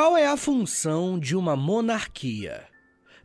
Qual é a função de uma monarquia?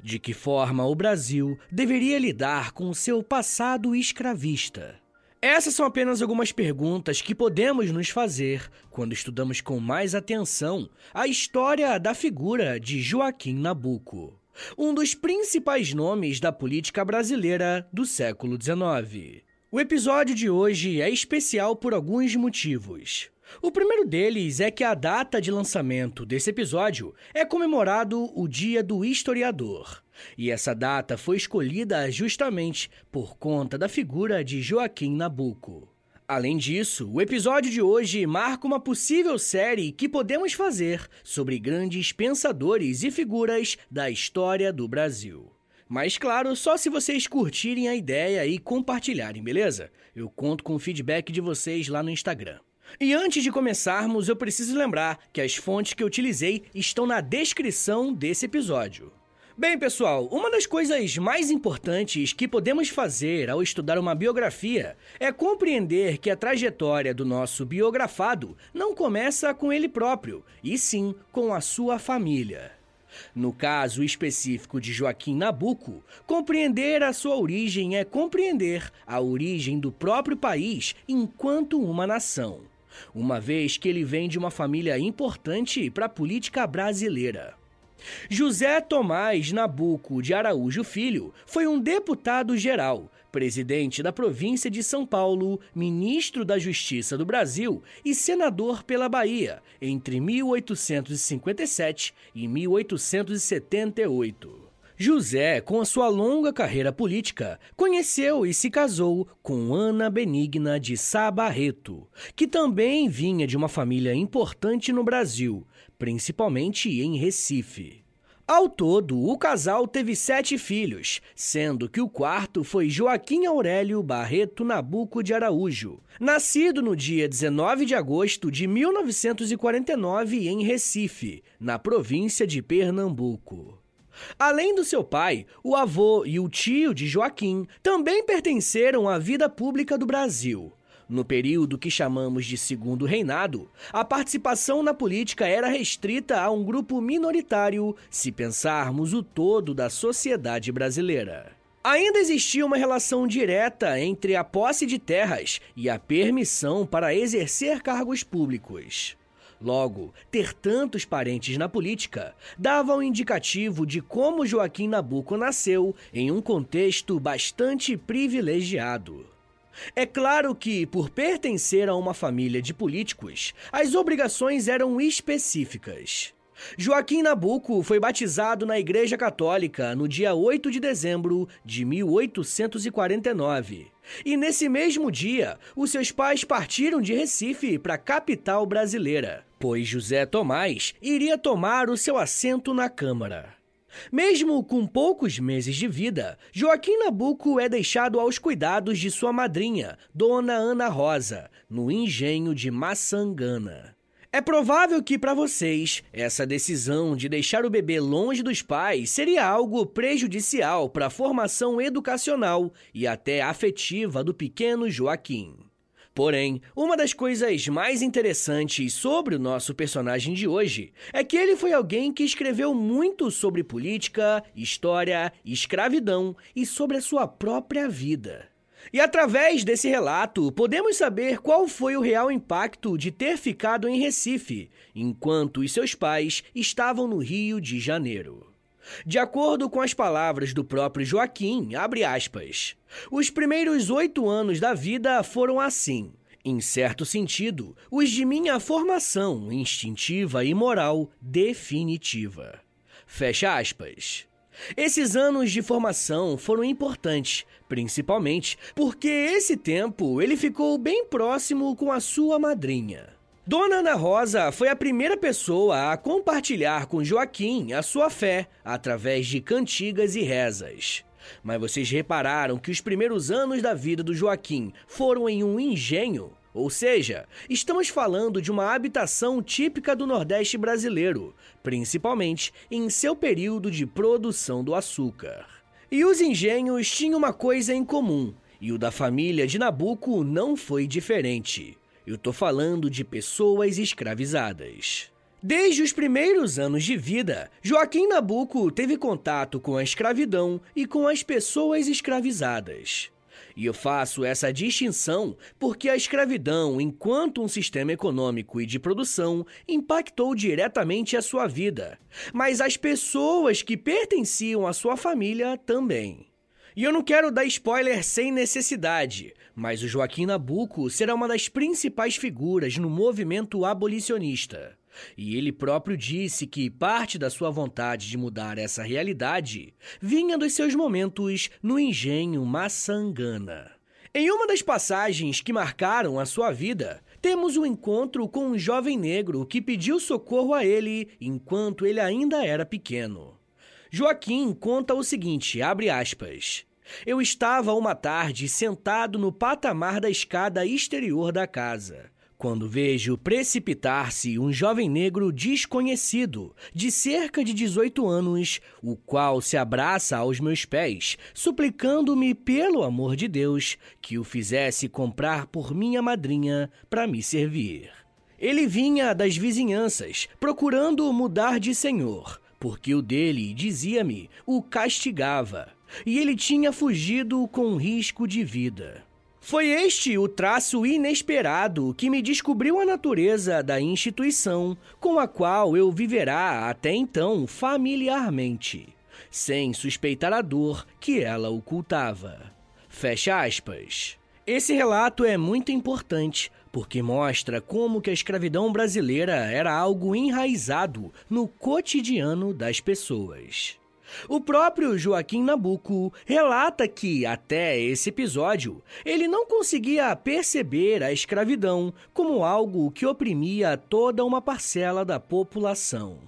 De que forma o Brasil deveria lidar com seu passado escravista? Essas são apenas algumas perguntas que podemos nos fazer quando estudamos com mais atenção a história da figura de Joaquim Nabuco, um dos principais nomes da política brasileira do século XIX. O episódio de hoje é especial por alguns motivos. O primeiro deles é que a data de lançamento desse episódio é comemorado o Dia do Historiador. E essa data foi escolhida justamente por conta da figura de Joaquim Nabuco. Além disso, o episódio de hoje marca uma possível série que podemos fazer sobre grandes pensadores e figuras da história do Brasil. Mas claro, só se vocês curtirem a ideia e compartilharem, beleza? Eu conto com o feedback de vocês lá no Instagram. E antes de começarmos, eu preciso lembrar que as fontes que eu utilizei estão na descrição desse episódio. Bem, pessoal, uma das coisas mais importantes que podemos fazer ao estudar uma biografia é compreender que a trajetória do nosso biografado não começa com ele próprio, e sim com a sua família. No caso específico de Joaquim Nabuco, compreender a sua origem é compreender a origem do próprio país enquanto uma nação uma vez que ele vem de uma família importante para a política brasileira. José Tomás Nabuco de Araújo Filho foi um deputado geral, presidente da província de São Paulo, ministro da Justiça do Brasil e senador pela Bahia entre 1857 e 1878. José, com a sua longa carreira política, conheceu e se casou com Ana Benigna de Sá Barreto, que também vinha de uma família importante no Brasil, principalmente em Recife. Ao todo, o casal teve sete filhos, sendo que o quarto foi Joaquim Aurélio Barreto Nabuco de Araújo, nascido no dia 19 de agosto de 1949 em Recife, na província de Pernambuco. Além do seu pai, o avô e o tio de Joaquim também pertenceram à vida pública do Brasil. No período que chamamos de Segundo Reinado, a participação na política era restrita a um grupo minoritário, se pensarmos o todo da sociedade brasileira. Ainda existia uma relação direta entre a posse de terras e a permissão para exercer cargos públicos. Logo, ter tantos parentes na política dava um indicativo de como Joaquim Nabuco nasceu em um contexto bastante privilegiado. É claro que, por pertencer a uma família de políticos, as obrigações eram específicas. Joaquim Nabuco foi batizado na Igreja Católica no dia 8 de dezembro de 1849. E nesse mesmo dia, os seus pais partiram de Recife para a capital brasileira, pois José Tomás iria tomar o seu assento na Câmara. Mesmo com poucos meses de vida, Joaquim Nabuco é deixado aos cuidados de sua madrinha, Dona Ana Rosa, no engenho de Maçangana. É provável que para vocês essa decisão de deixar o bebê longe dos pais seria algo prejudicial para a formação educacional e até afetiva do pequeno Joaquim. Porém, uma das coisas mais interessantes sobre o nosso personagem de hoje é que ele foi alguém que escreveu muito sobre política, história, escravidão e sobre a sua própria vida. E através desse relato, podemos saber qual foi o real impacto de ter ficado em Recife, enquanto os seus pais estavam no Rio de Janeiro. De acordo com as palavras do próprio Joaquim, abre aspas, os primeiros oito anos da vida foram assim. Em certo sentido, os de minha formação instintiva e moral definitiva. Fecha aspas. Esses anos de formação foram importantes, principalmente porque esse tempo ele ficou bem próximo com a sua madrinha. Dona Ana Rosa foi a primeira pessoa a compartilhar com Joaquim a sua fé através de cantigas e rezas. Mas vocês repararam que os primeiros anos da vida do Joaquim foram em um engenho? Ou seja, estamos falando de uma habitação típica do Nordeste brasileiro, principalmente em seu período de produção do açúcar. E os engenhos tinham uma coisa em comum, e o da família de Nabuco não foi diferente. Eu tô falando de pessoas escravizadas. Desde os primeiros anos de vida, Joaquim Nabuco teve contato com a escravidão e com as pessoas escravizadas. E eu faço essa distinção porque a escravidão, enquanto um sistema econômico e de produção, impactou diretamente a sua vida, mas as pessoas que pertenciam à sua família também. E eu não quero dar spoiler sem necessidade, mas o Joaquim Nabuco será uma das principais figuras no movimento abolicionista. E ele próprio disse que parte da sua vontade de mudar essa realidade vinha dos seus momentos no engenho Maçangana. Em uma das passagens que marcaram a sua vida, temos o um encontro com um jovem negro que pediu socorro a ele enquanto ele ainda era pequeno. Joaquim conta o seguinte, abre aspas. Eu estava uma tarde sentado no patamar da escada exterior da casa quando vejo precipitar-se um jovem negro desconhecido, de cerca de 18 anos, o qual se abraça aos meus pés, suplicando-me pelo amor de Deus que o fizesse comprar por minha madrinha para me servir. Ele vinha das vizinhanças, procurando mudar de senhor, porque o dele, dizia-me, o castigava, e ele tinha fugido com risco de vida. Foi este o traço inesperado que me descobriu a natureza da instituição com a qual eu viverá até então familiarmente, sem suspeitar a dor que ela ocultava. Fecha aspas. Esse relato é muito importante porque mostra como que a escravidão brasileira era algo enraizado no cotidiano das pessoas. O próprio Joaquim Nabuco relata que, até esse episódio, ele não conseguia perceber a escravidão como algo que oprimia toda uma parcela da população.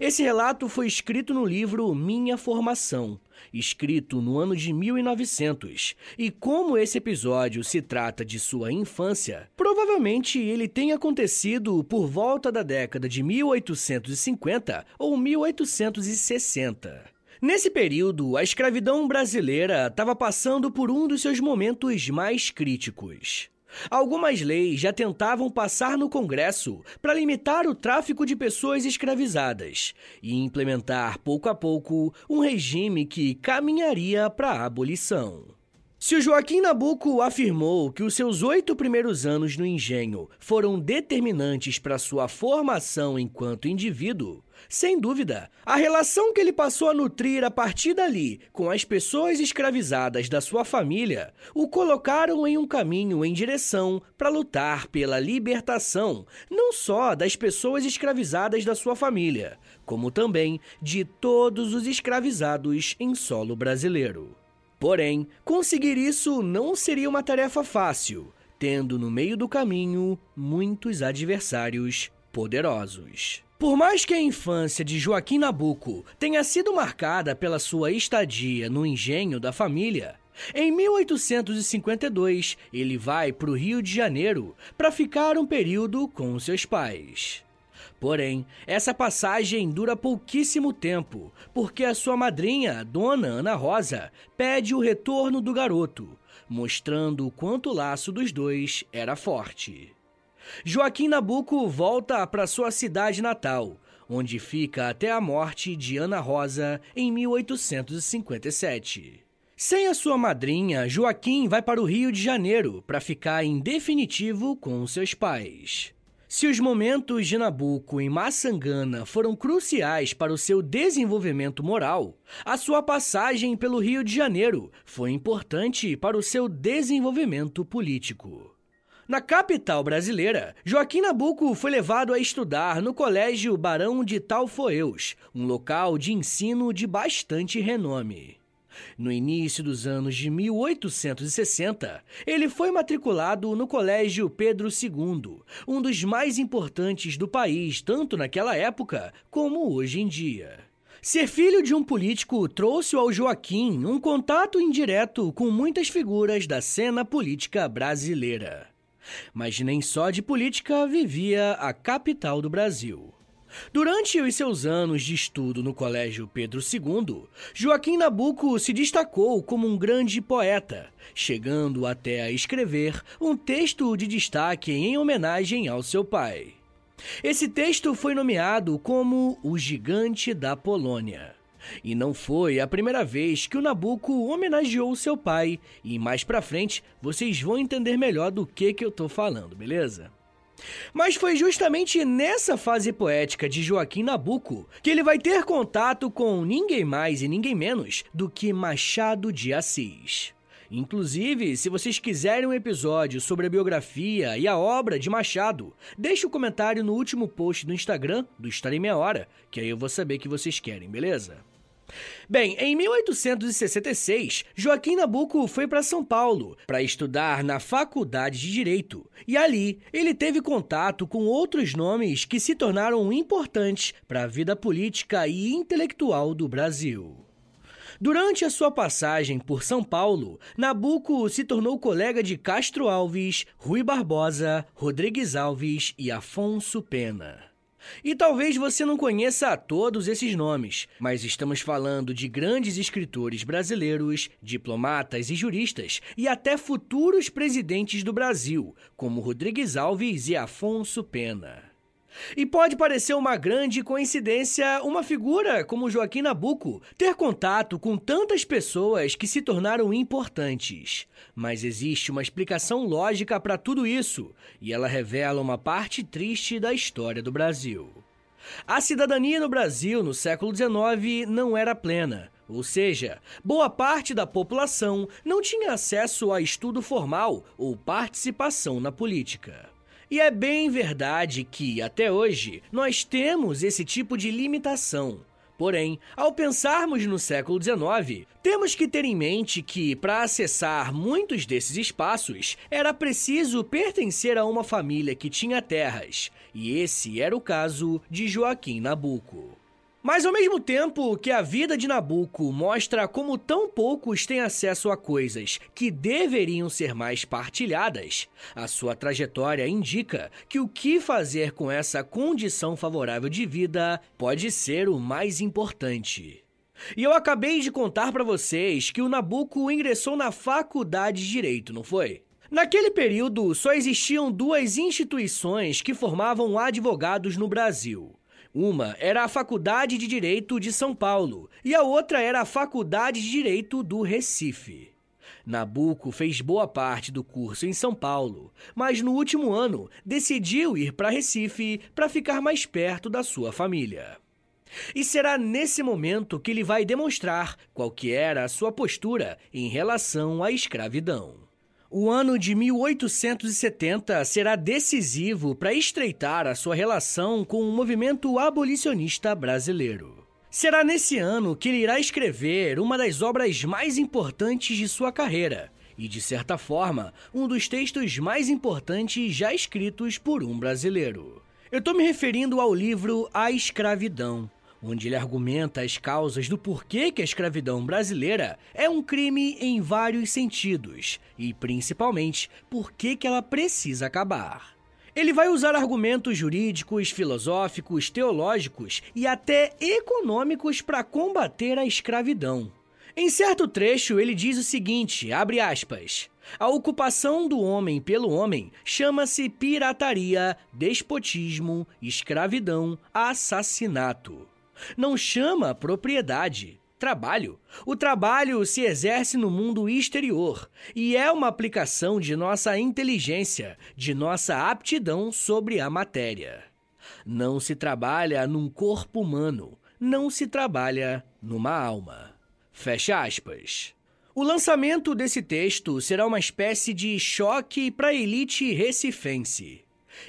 Esse relato foi escrito no livro Minha Formação, escrito no ano de 1900, e como esse episódio se trata de sua infância, provavelmente ele tenha acontecido por volta da década de 1850 ou 1860. Nesse período, a escravidão brasileira estava passando por um dos seus momentos mais críticos. Algumas leis já tentavam passar no Congresso para limitar o tráfico de pessoas escravizadas e implementar pouco a pouco um regime que caminharia para a abolição. Se o Joaquim Nabuco afirmou que os seus oito primeiros anos no engenho foram determinantes para sua formação enquanto indivíduo, sem dúvida, a relação que ele passou a nutrir a partir dali com as pessoas escravizadas da sua família o colocaram em um caminho em direção para lutar pela libertação não só das pessoas escravizadas da sua família, como também de todos os escravizados em solo brasileiro. Porém, conseguir isso não seria uma tarefa fácil, tendo no meio do caminho muitos adversários poderosos. Por mais que a infância de Joaquim Nabuco tenha sido marcada pela sua estadia no engenho da família, em 1852 ele vai para o Rio de Janeiro para ficar um período com seus pais. Porém, essa passagem dura pouquíssimo tempo, porque a sua madrinha, Dona Ana Rosa, pede o retorno do garoto, mostrando o quanto o laço dos dois era forte. Joaquim Nabuco volta para sua cidade natal, onde fica até a morte de Ana Rosa em 1857. Sem a sua madrinha, Joaquim vai para o Rio de Janeiro para ficar em definitivo com seus pais. Se os momentos de Nabucco em Massangana foram cruciais para o seu desenvolvimento moral, a sua passagem pelo Rio de Janeiro foi importante para o seu desenvolvimento político. Na capital brasileira, Joaquim Nabuco foi levado a estudar no Colégio Barão de Talfoeus, um local de ensino de bastante renome. No início dos anos de 1860, ele foi matriculado no Colégio Pedro II, um dos mais importantes do país, tanto naquela época como hoje em dia. Ser filho de um político trouxe ao Joaquim um contato indireto com muitas figuras da cena política brasileira. Mas nem só de política vivia a capital do Brasil. Durante os seus anos de estudo no Colégio Pedro II, Joaquim Nabuco se destacou como um grande poeta, chegando até a escrever um texto de destaque em homenagem ao seu pai. Esse texto foi nomeado como O Gigante da Polônia. E não foi a primeira vez que o Nabucco homenageou seu pai, e mais pra frente vocês vão entender melhor do que, que eu tô falando, beleza? Mas foi justamente nessa fase poética de Joaquim Nabuco que ele vai ter contato com ninguém mais e ninguém menos do que Machado de Assis. Inclusive, se vocês quiserem um episódio sobre a biografia e a obra de Machado, deixe o um comentário no último post do Instagram do História em Meia Hora, que aí eu vou saber que vocês querem, beleza? Bem, em 1866, Joaquim Nabuco foi para São Paulo para estudar na Faculdade de Direito, e ali ele teve contato com outros nomes que se tornaram importantes para a vida política e intelectual do Brasil. Durante a sua passagem por São Paulo, Nabuco se tornou colega de Castro Alves, Rui Barbosa, Rodrigues Alves e Afonso Pena. E talvez você não conheça todos esses nomes, mas estamos falando de grandes escritores brasileiros, diplomatas e juristas, e até futuros presidentes do Brasil, como Rodrigues Alves e Afonso Pena. E pode parecer uma grande coincidência uma figura como Joaquim Nabuco ter contato com tantas pessoas que se tornaram importantes. Mas existe uma explicação lógica para tudo isso, e ela revela uma parte triste da história do Brasil. A cidadania no Brasil no século XIX não era plena. Ou seja, boa parte da população não tinha acesso a estudo formal ou participação na política. E é bem verdade que, até hoje, nós temos esse tipo de limitação. Porém, ao pensarmos no século XIX, temos que ter em mente que, para acessar muitos desses espaços, era preciso pertencer a uma família que tinha terras, e esse era o caso de Joaquim Nabuco. Mas ao mesmo tempo que a vida de Nabucco mostra como tão poucos têm acesso a coisas que deveriam ser mais partilhadas, a sua trajetória indica que o que fazer com essa condição favorável de vida pode ser o mais importante. E eu acabei de contar para vocês que o Nabucco ingressou na faculdade de Direito, não foi? Naquele período, só existiam duas instituições que formavam advogados no Brasil uma era a Faculdade de Direito de São Paulo e a outra era a Faculdade de Direito do Recife. Nabuco fez boa parte do curso em São Paulo, mas no último ano decidiu ir para Recife para ficar mais perto da sua família. E será nesse momento que ele vai demonstrar qual que era a sua postura em relação à escravidão. O ano de 1870 será decisivo para estreitar a sua relação com o movimento abolicionista brasileiro. Será nesse ano que ele irá escrever uma das obras mais importantes de sua carreira e, de certa forma, um dos textos mais importantes já escritos por um brasileiro. Eu estou me referindo ao livro A Escravidão, onde ele argumenta as causas do porquê que a escravidão brasileira é um crime em vários sentidos e, principalmente, por que ela precisa acabar. Ele vai usar argumentos jurídicos, filosóficos, teológicos e até econômicos para combater a escravidão. Em certo trecho, ele diz o seguinte, abre aspas, a ocupação do homem pelo homem chama-se pirataria, despotismo, escravidão, assassinato. Não chama propriedade, trabalho. O trabalho se exerce no mundo exterior e é uma aplicação de nossa inteligência, de nossa aptidão sobre a matéria. Não se trabalha num corpo humano, não se trabalha numa alma. Fecha aspas. O lançamento desse texto será uma espécie de choque para a elite recifense.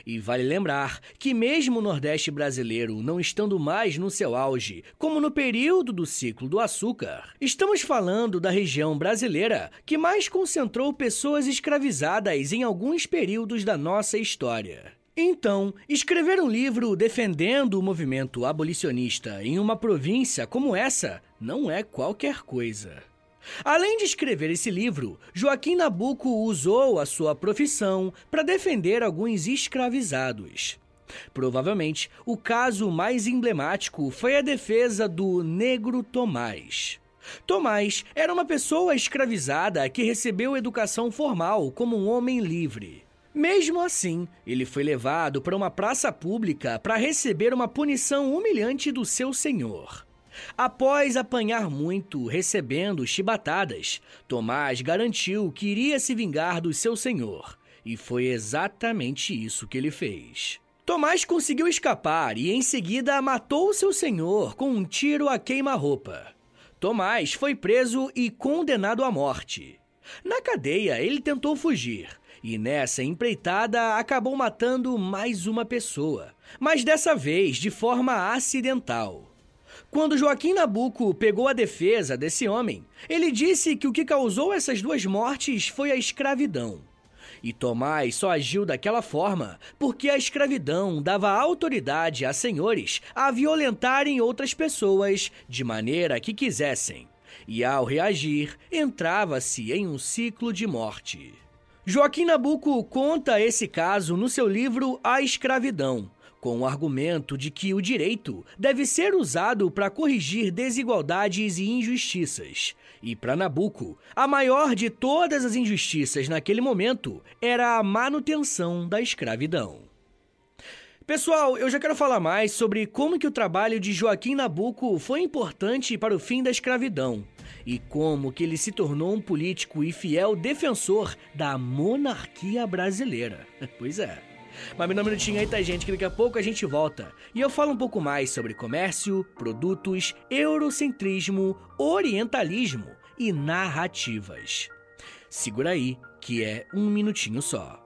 E vale lembrar que, mesmo o Nordeste brasileiro não estando mais no seu auge, como no período do ciclo do açúcar, estamos falando da região brasileira que mais concentrou pessoas escravizadas em alguns períodos da nossa história. Então, escrever um livro defendendo o movimento abolicionista em uma província como essa não é qualquer coisa. Além de escrever esse livro, Joaquim Nabuco usou a sua profissão para defender alguns escravizados. Provavelmente, o caso mais emblemático foi a defesa do negro Tomás. Tomás era uma pessoa escravizada que recebeu educação formal como um homem livre. Mesmo assim, ele foi levado para uma praça pública para receber uma punição humilhante do seu senhor. Após apanhar muito, recebendo chibatadas, Tomás garantiu que iria se vingar do seu senhor, e foi exatamente isso que ele fez. Tomás conseguiu escapar e em seguida matou seu senhor com um tiro a queima-roupa. Tomás foi preso e condenado à morte. Na cadeia, ele tentou fugir e nessa empreitada acabou matando mais uma pessoa, mas dessa vez de forma acidental. Quando Joaquim Nabuco pegou a defesa desse homem, ele disse que o que causou essas duas mortes foi a escravidão. E Tomás só agiu daquela forma porque a escravidão dava autoridade a senhores a violentarem outras pessoas de maneira que quisessem. E ao reagir, entrava-se em um ciclo de morte. Joaquim Nabuco conta esse caso no seu livro A Escravidão, com o argumento de que o direito deve ser usado para corrigir desigualdades e injustiças. E para Nabucco, a maior de todas as injustiças naquele momento era a manutenção da escravidão. Pessoal, eu já quero falar mais sobre como que o trabalho de Joaquim Nabuco foi importante para o fim da escravidão e como que ele se tornou um político e fiel defensor da monarquia brasileira. Pois é. Mas me dá um minutinho aí, tá, gente? Que daqui a pouco a gente volta. E eu falo um pouco mais sobre comércio, produtos, eurocentrismo, orientalismo e narrativas. Segura aí, que é um minutinho só.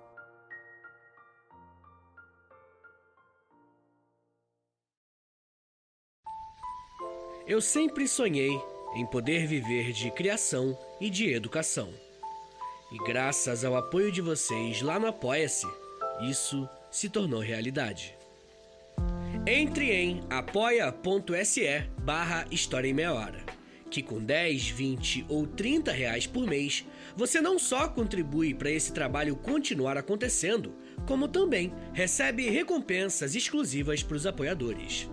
Eu sempre sonhei em poder viver de criação e de educação. E graças ao apoio de vocês lá no Apoia-se, isso se tornou realidade. Entre em apoia.se barra História em Meia Hora, que com 10, 20 ou 30 reais por mês, você não só contribui para esse trabalho continuar acontecendo, como também recebe recompensas exclusivas para os apoiadores.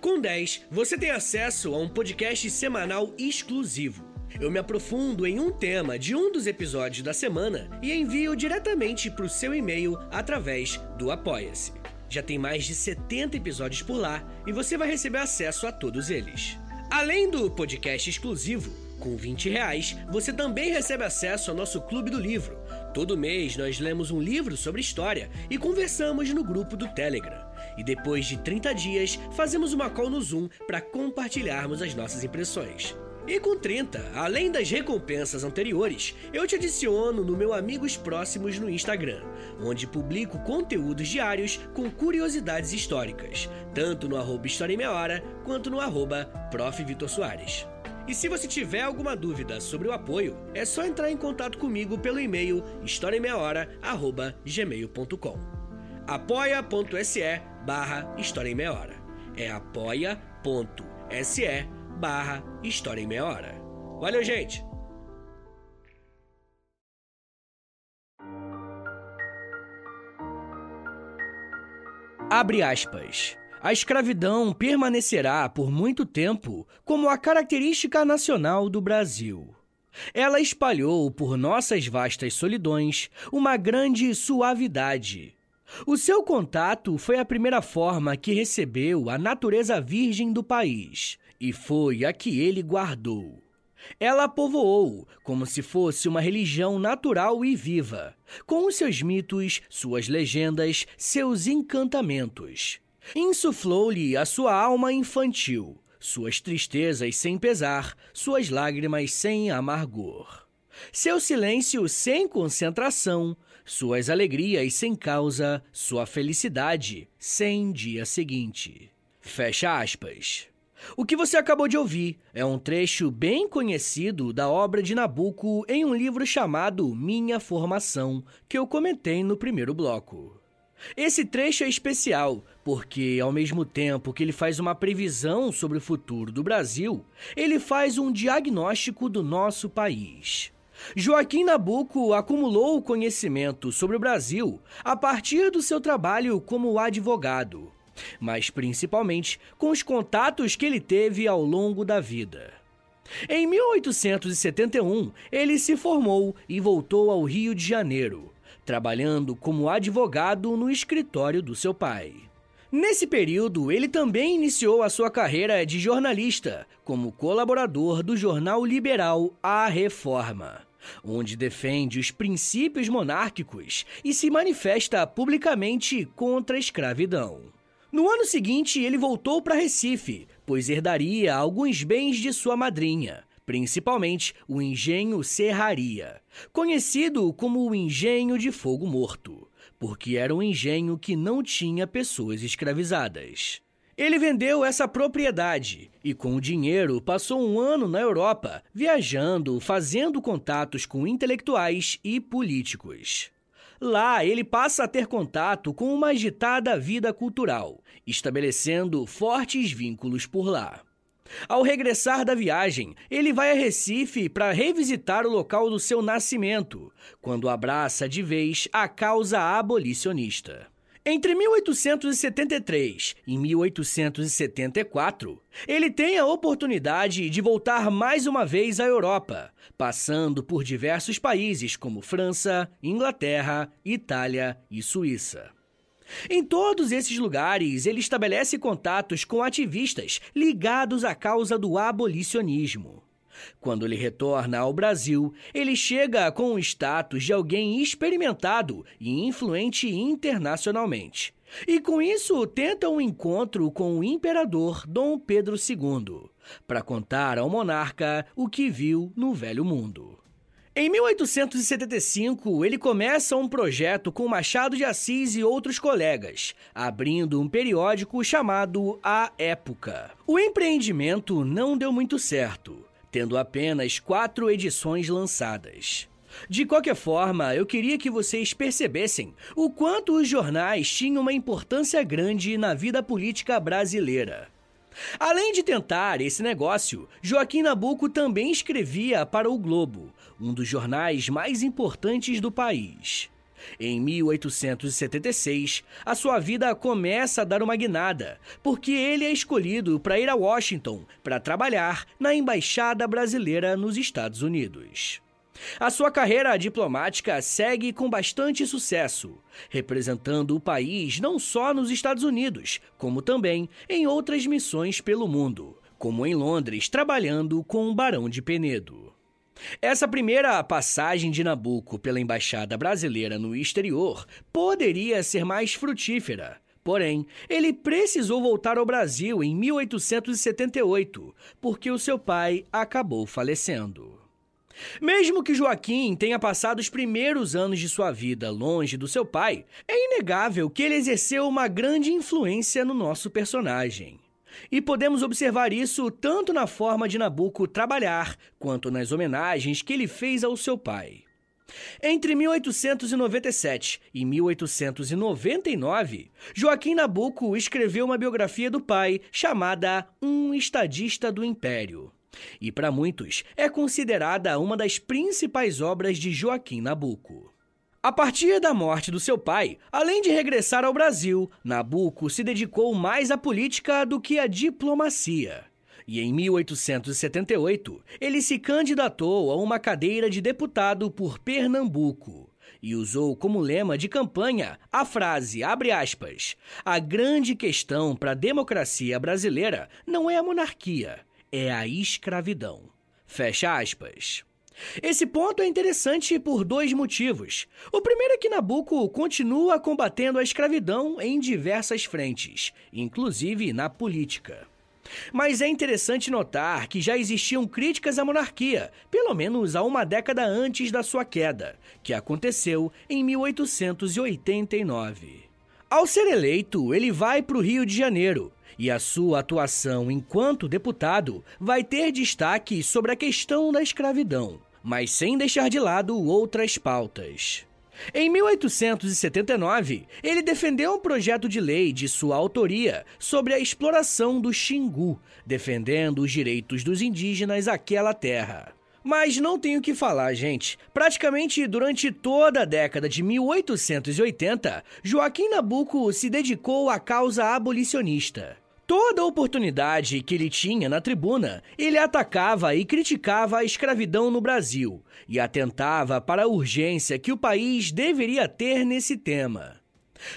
Com 10, você tem acesso a um podcast semanal exclusivo eu me aprofundo em um tema de um dos episódios da semana e envio diretamente para o seu e-mail através do Apoia-se. Já tem mais de 70 episódios por lá e você vai receber acesso a todos eles. Além do podcast exclusivo, com 20 reais, você também recebe acesso ao nosso Clube do Livro. Todo mês nós lemos um livro sobre história e conversamos no grupo do Telegram. E depois de 30 dias, fazemos uma call no Zoom para compartilharmos as nossas impressões. E com 30, além das recompensas anteriores, eu te adiciono no meu Amigos Próximos no Instagram, onde publico conteúdos diários com curiosidades históricas, tanto no arroba História em Meia Hora, quanto no arroba Prof. Vitor Soares. E se você tiver alguma dúvida sobre o apoio, é só entrar em contato comigo pelo e-mail historiaemmeiahora.gmail.com apoia.se barra História em Meia Hora. É apoia.se barra História em Meia Hora. Valeu, gente! Abre aspas. A escravidão permanecerá por muito tempo como a característica nacional do Brasil. Ela espalhou por nossas vastas solidões uma grande suavidade. O seu contato foi a primeira forma que recebeu a natureza virgem do país, e foi a que ele guardou. Ela povoou como se fosse uma religião natural e viva, com os seus mitos, suas legendas, seus encantamentos. Insuflou-lhe a sua alma infantil, suas tristezas sem pesar, suas lágrimas sem amargor. Seu silêncio sem concentração, suas alegrias sem causa, sua felicidade sem dia seguinte. Fecha aspas. O que você acabou de ouvir é um trecho bem conhecido da obra de Nabucco em um livro chamado Minha Formação, que eu comentei no primeiro bloco. Esse trecho é especial porque, ao mesmo tempo que ele faz uma previsão sobre o futuro do Brasil, ele faz um diagnóstico do nosso país. Joaquim Nabuco acumulou conhecimento sobre o Brasil a partir do seu trabalho como advogado mas principalmente com os contatos que ele teve ao longo da vida. Em 1871, ele se formou e voltou ao Rio de Janeiro, trabalhando como advogado no escritório do seu pai. Nesse período, ele também iniciou a sua carreira de jornalista, como colaborador do jornal liberal A Reforma, onde defende os princípios monárquicos e se manifesta publicamente contra a escravidão. No ano seguinte, ele voltou para Recife, pois herdaria alguns bens de sua madrinha, principalmente o engenho Serraria, conhecido como o Engenho de Fogo Morto, porque era um engenho que não tinha pessoas escravizadas. Ele vendeu essa propriedade e, com o dinheiro, passou um ano na Europa, viajando, fazendo contatos com intelectuais e políticos. Lá, ele passa a ter contato com uma agitada vida cultural, estabelecendo fortes vínculos por lá. Ao regressar da viagem, ele vai a Recife para revisitar o local do seu nascimento, quando abraça de vez a causa abolicionista. Entre 1873 e 1874, ele tem a oportunidade de voltar mais uma vez à Europa, passando por diversos países como França, Inglaterra, Itália e Suíça. Em todos esses lugares, ele estabelece contatos com ativistas ligados à causa do abolicionismo. Quando ele retorna ao Brasil, ele chega com o status de alguém experimentado e influente internacionalmente. E com isso tenta um encontro com o imperador Dom Pedro II, para contar ao monarca o que viu no Velho Mundo. Em 1875, ele começa um projeto com Machado de Assis e outros colegas, abrindo um periódico chamado A Época. O empreendimento não deu muito certo, tendo apenas quatro edições lançadas. De qualquer forma, eu queria que vocês percebessem o quanto os jornais tinham uma importância grande na vida política brasileira. Além de tentar esse negócio, Joaquim Nabuco também escrevia para o Globo, um dos jornais mais importantes do país. Em 1876, a sua vida começa a dar uma guinada, porque ele é escolhido para ir a Washington para trabalhar na Embaixada Brasileira nos Estados Unidos. A sua carreira diplomática segue com bastante sucesso, representando o país não só nos Estados Unidos, como também em outras missões pelo mundo, como em Londres, trabalhando com o Barão de Penedo. Essa primeira passagem de Nabucco pela embaixada brasileira no exterior poderia ser mais frutífera. Porém, ele precisou voltar ao Brasil em 1878, porque o seu pai acabou falecendo. Mesmo que Joaquim tenha passado os primeiros anos de sua vida longe do seu pai, é inegável que ele exerceu uma grande influência no nosso personagem. E podemos observar isso tanto na forma de Nabucco trabalhar, quanto nas homenagens que ele fez ao seu pai. Entre 1897 e 1899, Joaquim Nabucco escreveu uma biografia do pai chamada Um Estadista do Império. E para muitos é considerada uma das principais obras de Joaquim Nabucco. A partir da morte do seu pai, além de regressar ao Brasil, Nabucco se dedicou mais à política do que à diplomacia. E em 1878, ele se candidatou a uma cadeira de deputado por Pernambuco e usou como lema de campanha a frase, abre aspas, a grande questão para a democracia brasileira não é a monarquia, é a escravidão. Fecha aspas. Esse ponto é interessante por dois motivos. O primeiro é que Nabucco continua combatendo a escravidão em diversas frentes, inclusive na política. Mas é interessante notar que já existiam críticas à monarquia, pelo menos há uma década antes da sua queda, que aconteceu em 1889. Ao ser eleito, ele vai para o Rio de Janeiro e a sua atuação enquanto deputado vai ter destaque sobre a questão da escravidão, mas sem deixar de lado outras pautas. Em 1879, ele defendeu um projeto de lei de sua autoria sobre a exploração do Xingu, defendendo os direitos dos indígenas àquela terra. Mas não tenho que falar, gente. Praticamente durante toda a década de 1880, Joaquim Nabuco se dedicou à causa abolicionista. Toda oportunidade que ele tinha na tribuna, ele atacava e criticava a escravidão no Brasil e atentava para a urgência que o país deveria ter nesse tema.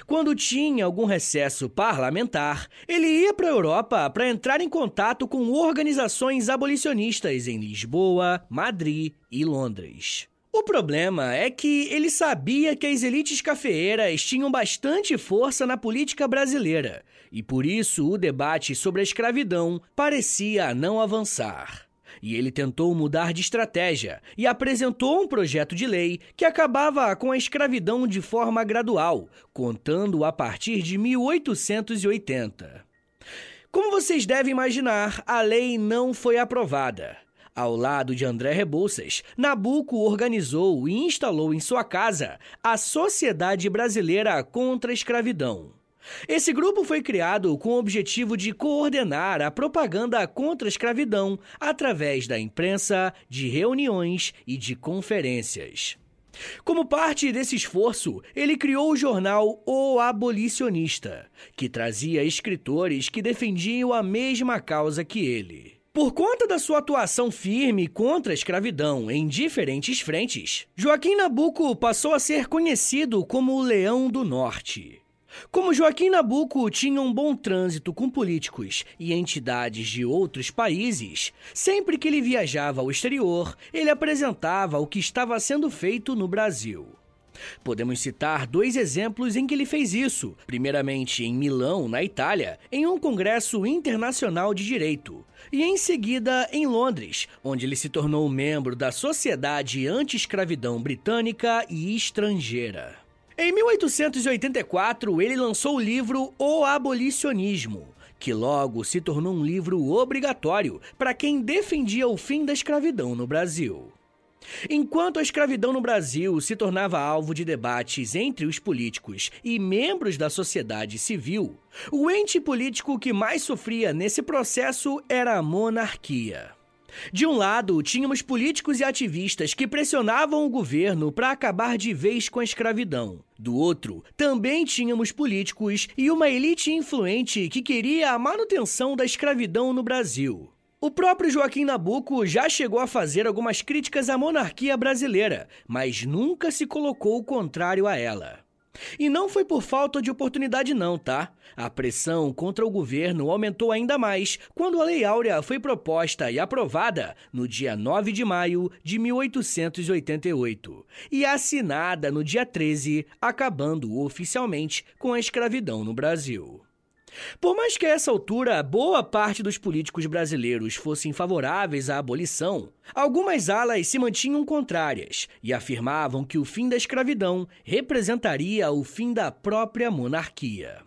Quando tinha algum recesso parlamentar, ele ia para a Europa para entrar em contato com organizações abolicionistas em Lisboa, Madrid e Londres. O problema é que ele sabia que as elites cafeeiras tinham bastante força na política brasileira e por isso o debate sobre a escravidão parecia não avançar. E ele tentou mudar de estratégia e apresentou um projeto de lei que acabava com a escravidão de forma gradual, contando a partir de 1880. Como vocês devem imaginar, a lei não foi aprovada. Ao lado de André Rebouças, Nabucco organizou e instalou em sua casa a Sociedade Brasileira contra a Escravidão. Esse grupo foi criado com o objetivo de coordenar a propaganda contra a escravidão através da imprensa, de reuniões e de conferências. Como parte desse esforço, ele criou o jornal O Abolicionista, que trazia escritores que defendiam a mesma causa que ele. Por conta da sua atuação firme contra a escravidão em diferentes frentes, Joaquim Nabuco passou a ser conhecido como o Leão do Norte. Como Joaquim Nabuco tinha um bom trânsito com políticos e entidades de outros países, sempre que ele viajava ao exterior, ele apresentava o que estava sendo feito no Brasil. Podemos citar dois exemplos em que ele fez isso. Primeiramente, em Milão, na Itália, em um congresso internacional de direito, e em seguida em Londres, onde ele se tornou membro da Sociedade Anti-Escravidão Britânica e Estrangeira. Em 1884, ele lançou o livro O Abolicionismo, que logo se tornou um livro obrigatório para quem defendia o fim da escravidão no Brasil. Enquanto a escravidão no Brasil se tornava alvo de debates entre os políticos e membros da sociedade civil, o ente político que mais sofria nesse processo era a monarquia. De um lado, tínhamos políticos e ativistas que pressionavam o governo para acabar de vez com a escravidão. Do outro, também tínhamos políticos e uma elite influente que queria a manutenção da escravidão no Brasil. O próprio Joaquim Nabuco já chegou a fazer algumas críticas à monarquia brasileira, mas nunca se colocou o contrário a ela. E não foi por falta de oportunidade, não, tá? A pressão contra o governo aumentou ainda mais quando a Lei Áurea foi proposta e aprovada no dia 9 de maio de 1888 e assinada no dia 13, acabando oficialmente com a escravidão no Brasil. Por mais que a essa altura boa parte dos políticos brasileiros fossem favoráveis à abolição, algumas alas se mantinham contrárias e afirmavam que o fim da escravidão representaria o fim da própria monarquia.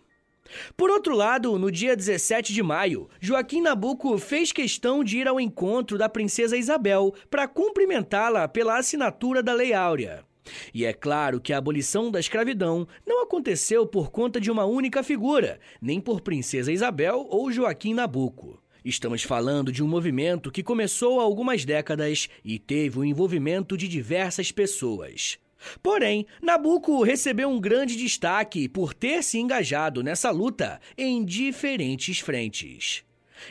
Por outro lado, no dia 17 de maio, Joaquim Nabuco fez questão de ir ao encontro da princesa Isabel para cumprimentá-la pela assinatura da Lei Áurea. E é claro que a abolição da escravidão não aconteceu por conta de uma única figura, nem por Princesa Isabel ou Joaquim Nabuco. Estamos falando de um movimento que começou há algumas décadas e teve o envolvimento de diversas pessoas. Porém, Nabucco recebeu um grande destaque por ter se engajado nessa luta em diferentes frentes.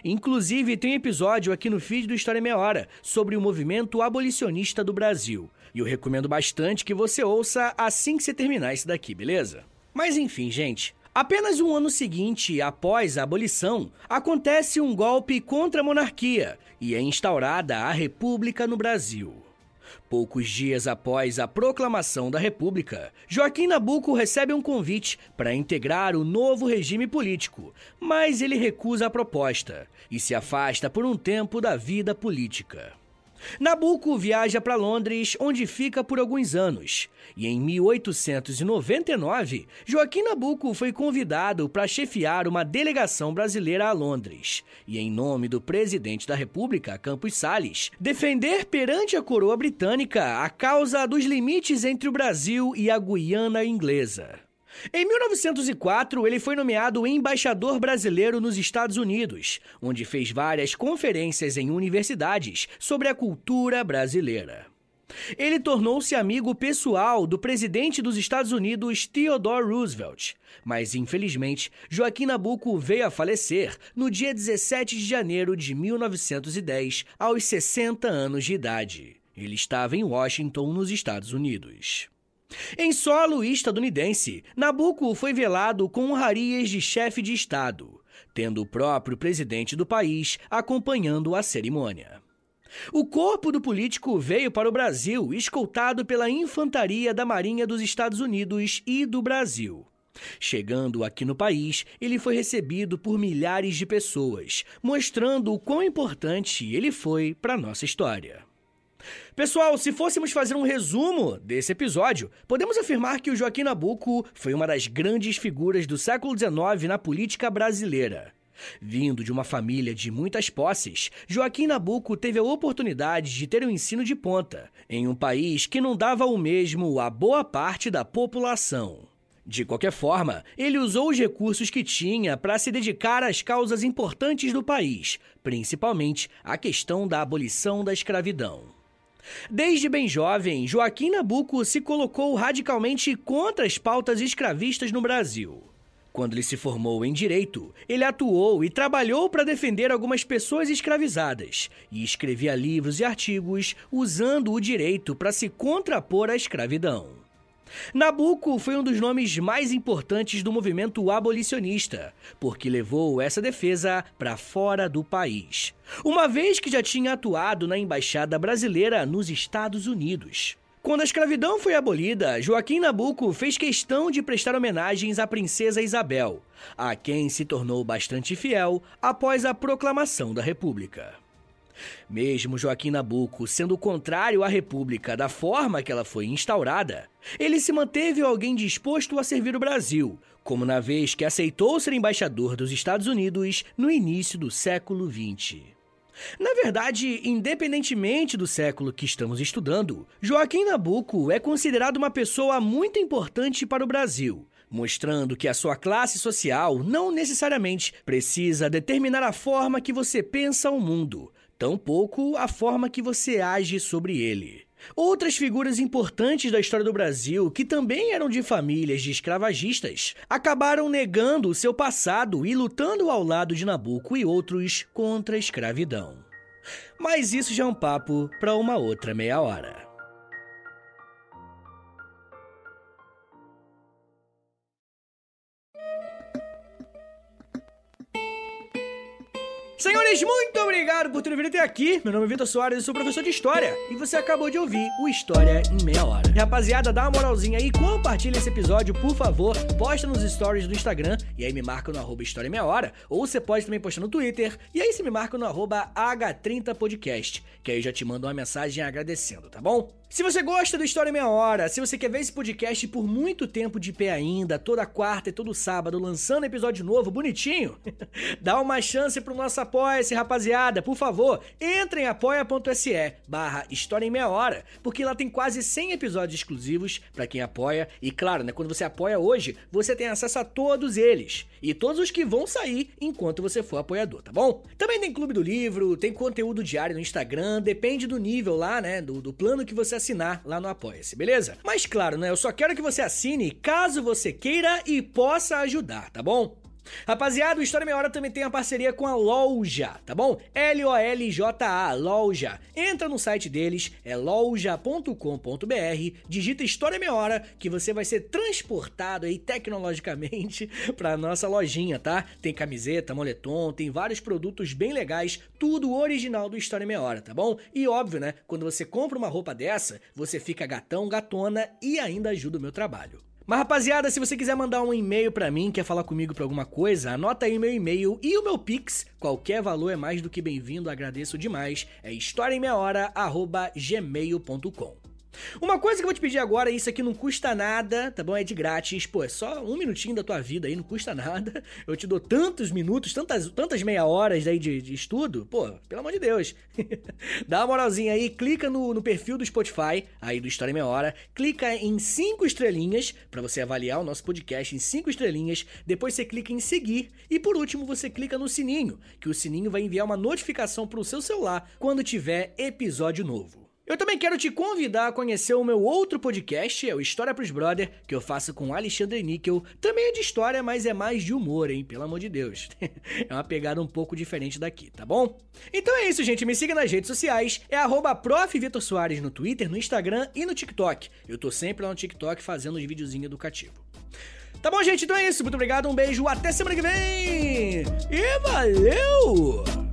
Inclusive, tem um episódio aqui no feed do História Meia Hora sobre o movimento abolicionista do Brasil. E eu recomendo bastante que você ouça assim que você terminar isso daqui, beleza? Mas enfim, gente. Apenas um ano seguinte, após a abolição, acontece um golpe contra a monarquia e é instaurada a República no Brasil. Poucos dias após a proclamação da República, Joaquim Nabuco recebe um convite para integrar o novo regime político, mas ele recusa a proposta e se afasta por um tempo da vida política. Nabucco viaja para Londres, onde fica por alguns anos. E em 1899, Joaquim Nabucco foi convidado para chefiar uma delegação brasileira a Londres. E em nome do presidente da República, Campos Salles, defender perante a coroa britânica a causa dos limites entre o Brasil e a Guiana inglesa. Em 1904, ele foi nomeado embaixador brasileiro nos Estados Unidos, onde fez várias conferências em universidades sobre a cultura brasileira. Ele tornou-se amigo pessoal do presidente dos Estados Unidos Theodore Roosevelt, mas infelizmente Joaquim Nabuco veio a falecer no dia 17 de janeiro de 1910, aos 60 anos de idade. Ele estava em Washington, nos Estados Unidos. Em solo estadunidense, Nabucco foi velado com honrarias de chefe de Estado, tendo o próprio presidente do país acompanhando a cerimônia. O corpo do político veio para o Brasil escoltado pela infantaria da Marinha dos Estados Unidos e do Brasil. Chegando aqui no país, ele foi recebido por milhares de pessoas, mostrando o quão importante ele foi para nossa história. Pessoal, se fôssemos fazer um resumo desse episódio, podemos afirmar que o Joaquim Nabuco foi uma das grandes figuras do século XIX na política brasileira. Vindo de uma família de muitas posses, Joaquim Nabuco teve a oportunidade de ter um ensino de ponta, em um país que não dava o mesmo a boa parte da população. De qualquer forma, ele usou os recursos que tinha para se dedicar às causas importantes do país, principalmente a questão da abolição da escravidão. Desde bem jovem, Joaquim Nabuco se colocou radicalmente contra as pautas escravistas no Brasil. Quando ele se formou em direito, ele atuou e trabalhou para defender algumas pessoas escravizadas e escrevia livros e artigos usando o direito para se contrapor à escravidão. Nabucco foi um dos nomes mais importantes do movimento abolicionista, porque levou essa defesa para fora do país, uma vez que já tinha atuado na embaixada brasileira nos Estados Unidos. Quando a escravidão foi abolida, Joaquim Nabuco fez questão de prestar homenagens à princesa Isabel, a quem se tornou bastante fiel após a proclamação da República. Mesmo Joaquim Nabuco sendo contrário à República da forma que ela foi instaurada, ele se manteve alguém disposto a servir o Brasil, como na vez que aceitou ser embaixador dos Estados Unidos no início do século XX. Na verdade, independentemente do século que estamos estudando, Joaquim Nabuco é considerado uma pessoa muito importante para o Brasil, mostrando que a sua classe social não necessariamente precisa determinar a forma que você pensa o mundo, tampouco a forma que você age sobre ele. Outras figuras importantes da história do Brasil, que também eram de famílias de escravagistas, acabaram negando o seu passado e lutando ao lado de Nabucco e outros contra a escravidão. Mas isso já é um papo para uma outra meia hora. Senhores, muito obrigado por terem vindo até aqui. Meu nome é Vitor Soares e sou professor de História. E você acabou de ouvir o História em Meia Hora. Rapaziada, dá uma moralzinha aí, compartilha esse episódio, por favor. Posta nos stories do Instagram e aí me marca no arroba História em Meia Hora. Ou você pode também postar no Twitter e aí você me marca no arroba H30podcast, que aí eu já te mando uma mensagem agradecendo, tá bom? Se você gosta do História em Meia Hora, se você quer ver esse podcast por muito tempo de pé ainda, toda quarta e todo sábado, lançando episódio novo, bonitinho, dá uma chance pro nosso apoia-se, rapaziada. Por favor, entre em apoia.se barra História em Meia Hora, porque lá tem quase 100 episódios exclusivos para quem apoia. E claro, né, quando você apoia hoje, você tem acesso a todos eles. E todos os que vão sair enquanto você for apoiador, tá bom? Também tem Clube do Livro, tem conteúdo diário no Instagram, depende do nível lá, né, do, do plano que você assinar lá no Apoia-se, beleza? Mas claro, né? Eu só quero que você assine caso você queira e possa ajudar, tá bom? Rapaziada, o História Meia Hora também tem a parceria com a Loja, tá bom? L-O-L-J-A, Loja. Entra no site deles, é loja.com.br, digita História Meia Hora, que você vai ser transportado aí tecnologicamente pra nossa lojinha, tá? Tem camiseta, moletom, tem vários produtos bem legais, tudo original do História Meia Hora, tá bom? E óbvio, né? Quando você compra uma roupa dessa, você fica gatão, gatona e ainda ajuda o meu trabalho. Mas rapaziada, se você quiser mandar um e-mail para mim, quer falar comigo para alguma coisa, anota aí meu e-mail e o meu Pix. Qualquer valor é mais do que bem-vindo, agradeço demais. É historiaemmeiahora@gmail.com. Uma coisa que eu vou te pedir agora, isso aqui não custa nada, tá bom? É de grátis, pô, é só um minutinho da tua vida aí, não custa nada. Eu te dou tantos minutos, tantas, tantas meia horas aí de, de estudo, pô, pelo amor de Deus. Dá uma moralzinha aí, clica no, no perfil do Spotify, aí do História em Meia Hora, clica em cinco estrelinhas para você avaliar o nosso podcast em cinco estrelinhas, depois você clica em seguir e por último você clica no sininho, que o sininho vai enviar uma notificação pro seu celular quando tiver episódio novo. Eu também quero te convidar a conhecer o meu outro podcast, é o História pros Brother, que eu faço com Alexandre Níquel. Também é de história, mas é mais de humor, hein? Pelo amor de Deus. é uma pegada um pouco diferente daqui, tá bom? Então é isso, gente. Me siga nas redes sociais. É arroba no Twitter, no Instagram e no TikTok. Eu tô sempre lá no TikTok fazendo os videozinhos educativos. Tá bom, gente? Então é isso. Muito obrigado, um beijo, até semana que vem! E valeu!